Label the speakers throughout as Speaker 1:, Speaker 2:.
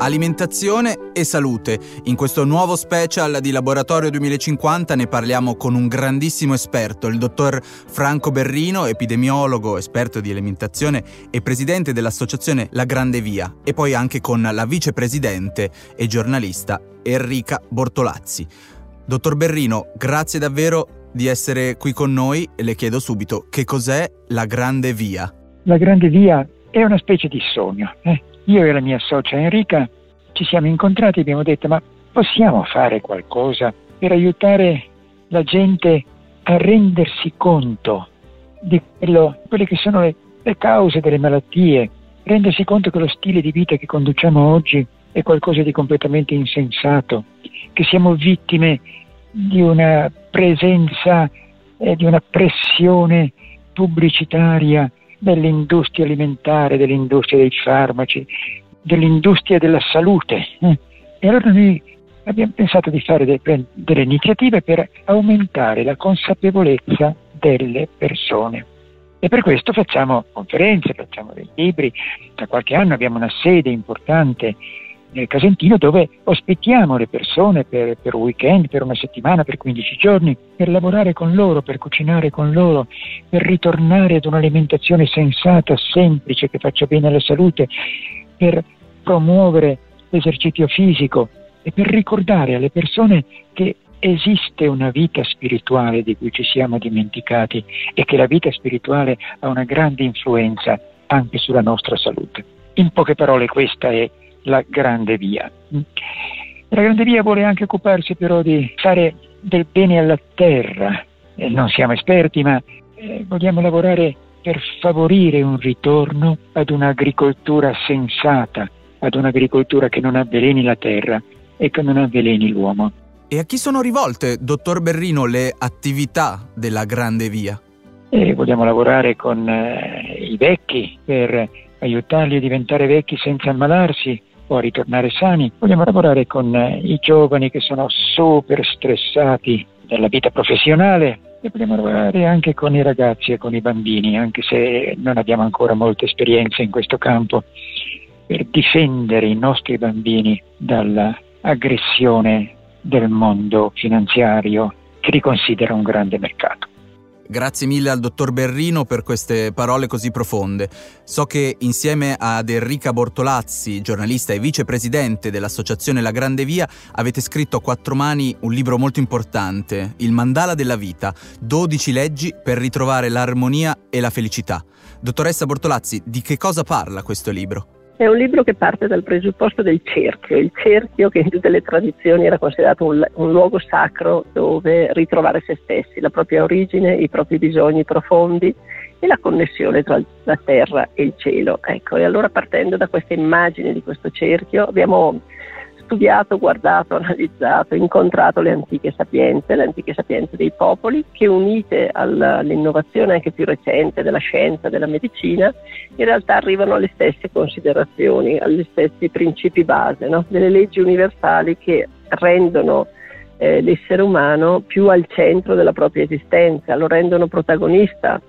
Speaker 1: Alimentazione e salute. In questo nuovo special di Laboratorio 2050 ne parliamo con un grandissimo esperto, il dottor Franco Berrino, epidemiologo, esperto di alimentazione e presidente dell'associazione La Grande Via, e poi anche con la vicepresidente e giornalista Enrica Bortolazzi. Dottor Berrino, grazie davvero di essere qui con noi e le chiedo subito che cos'è La Grande Via.
Speaker 2: La Grande Via è una specie di sogno. Eh? Io e la mia socia Enrica ci siamo incontrati e abbiamo detto ma possiamo fare qualcosa per aiutare la gente a rendersi conto di quello, quelle che sono le, le cause delle malattie, rendersi conto che lo stile di vita che conduciamo oggi è qualcosa di completamente insensato, che siamo vittime di una presenza e di una pressione pubblicitaria dell'industria alimentare, dell'industria dei farmaci, dell'industria della salute. Eh. E allora noi abbiamo pensato di fare delle, delle iniziative per aumentare la consapevolezza delle persone. E per questo facciamo conferenze, facciamo dei libri, da qualche anno abbiamo una sede importante nel Casentino dove ospitiamo le persone per, per, un weekend, per una settimana, per 15 giorni, per lavorare con loro, per cucinare con loro, per ritornare ad un'alimentazione sensata, semplice, che faccia bene alla salute, per promuovere l'esercizio fisico e per ricordare alle persone che esiste una vita spirituale di cui ci siamo dimenticati e che la vita spirituale ha una grande influenza anche sulla nostra salute. In poche parole questa è la grande via. La grande via vuole anche occuparsi però di fare del bene alla terra. Eh, non siamo esperti, ma eh, vogliamo lavorare per favorire un ritorno ad un'agricoltura sensata, ad un'agricoltura che non avveleni la terra e che non avveleni l'uomo.
Speaker 1: E a chi sono rivolte, dottor Berrino, le attività della Grande Via?
Speaker 2: E vogliamo lavorare con eh, i vecchi per aiutarli a diventare vecchi senza ammalarsi, a ritornare sani. Vogliamo lavorare con eh, i giovani che sono super stressati dalla vita professionale e vogliamo lavorare anche con i ragazzi e con i bambini, anche se non abbiamo ancora molta esperienza in questo campo, per difendere i nostri bambini dall'aggressione del mondo finanziario che li considera un grande mercato.
Speaker 1: Grazie mille al dottor Berrino per queste parole così profonde. So che insieme ad Enrica Bortolazzi, giornalista e vicepresidente dell'associazione La Grande Via, avete scritto a quattro mani un libro molto importante, Il Mandala della Vita, 12 leggi per ritrovare l'armonia e la felicità. Dottoressa Bortolazzi, di che cosa parla questo libro?
Speaker 3: È un libro che parte dal presupposto del cerchio, il cerchio che in tutte le tradizioni era considerato un, un, luogo sacro dove ritrovare se stessi, la propria origine, i propri bisogni profondi e la connessione tra la terra e il cielo. Ecco, e allora partendo da questa immagine di questo cerchio abbiamo studiato, guardato, analizzato, incontrato le antiche sapienze, le antiche sapienze dei popoli, che unite all'innovazione anche più recente della scienza, della medicina, in realtà arrivano alle stesse considerazioni, agli stessi principi base, no? delle leggi universali che rendono eh, l'essere umano più al centro della propria esistenza, lo rendono protagonista,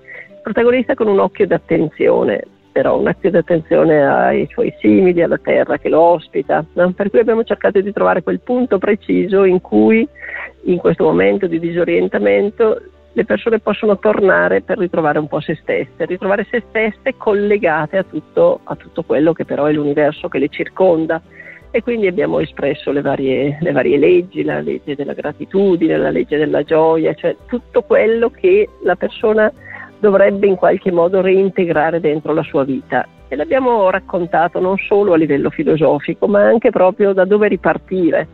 Speaker 3: protagonista con un occhio d'attenzione, però un attimo di attenzione ai suoi simili, alla terra che lo ospita, no? per cui abbiamo cercato di trovare quel punto preciso in cui in questo momento di disorientamento le persone possono tornare per ritrovare un po' se stesse, ritrovare se stesse collegate a tutto, a tutto quello che però è l'universo che le circonda e quindi abbiamo espresso le varie, le varie, leggi, la legge della gratitudine, la legge della gioia, cioè tutto quello che la persona dovrebbe in qualche modo reintegrare dentro la sua vita. E l'abbiamo raccontato non solo a livello filosofico, ma anche proprio da dove ripartire,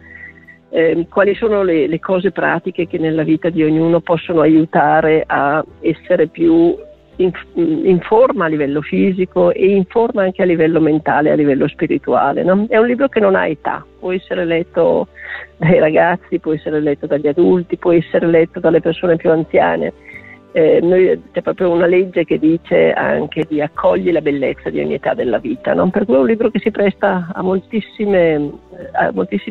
Speaker 3: eh, quali sono le, le, cose pratiche che nella vita di ognuno possono aiutare a essere più in, in, forma a livello fisico e in forma anche a livello mentale, a livello spirituale. No? È un libro che non ha età, può essere letto dai ragazzi, può essere letto dagli adulti, può essere letto dalle persone più anziane eh, noi, c'è proprio una legge che dice anche di accogli la bellezza di ogni età della vita, no? per cui è un libro che si presta a, a moltissimi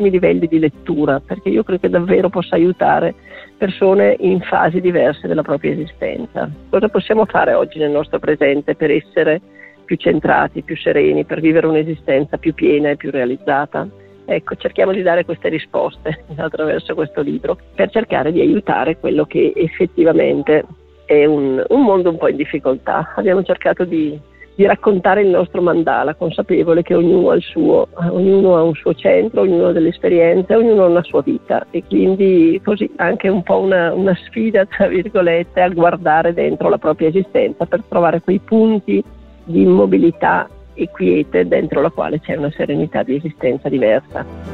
Speaker 3: livelli di lettura, perché io credo che davvero possa aiutare persone in fasi diverse della propria esistenza. Cosa possiamo fare oggi nel nostro presente per essere più centrati, più sereni, per vivere un'esistenza più piena e più realizzata. Ecco, cerchiamo di dare queste risposte attraverso questo libro per cercare di aiutare quello che effettivamente è un, un mondo un po' in difficoltà. Abbiamo cercato di, di, raccontare il nostro mandala, consapevole che ognuno ha il suo, ognuno ha un suo centro, ognuno ha delle esperienze, ognuno ha una sua vita e quindi così anche un po' una, una sfida, tra virgolette, a guardare dentro la propria esistenza per trovare quei punti di immobilità e quiete dentro la quale c'è una serenità di esistenza diversa.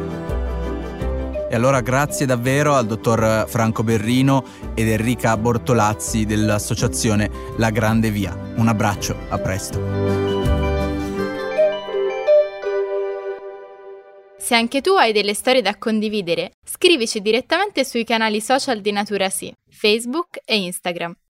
Speaker 1: E allora grazie davvero al dottor Franco Berrino ed Enrica Bortolazzi dell'associazione La Grande Via. Un abbraccio, a presto.
Speaker 4: Se anche tu hai delle storie da condividere, scrivici direttamente sui canali social di Natura Sì, Facebook e Instagram.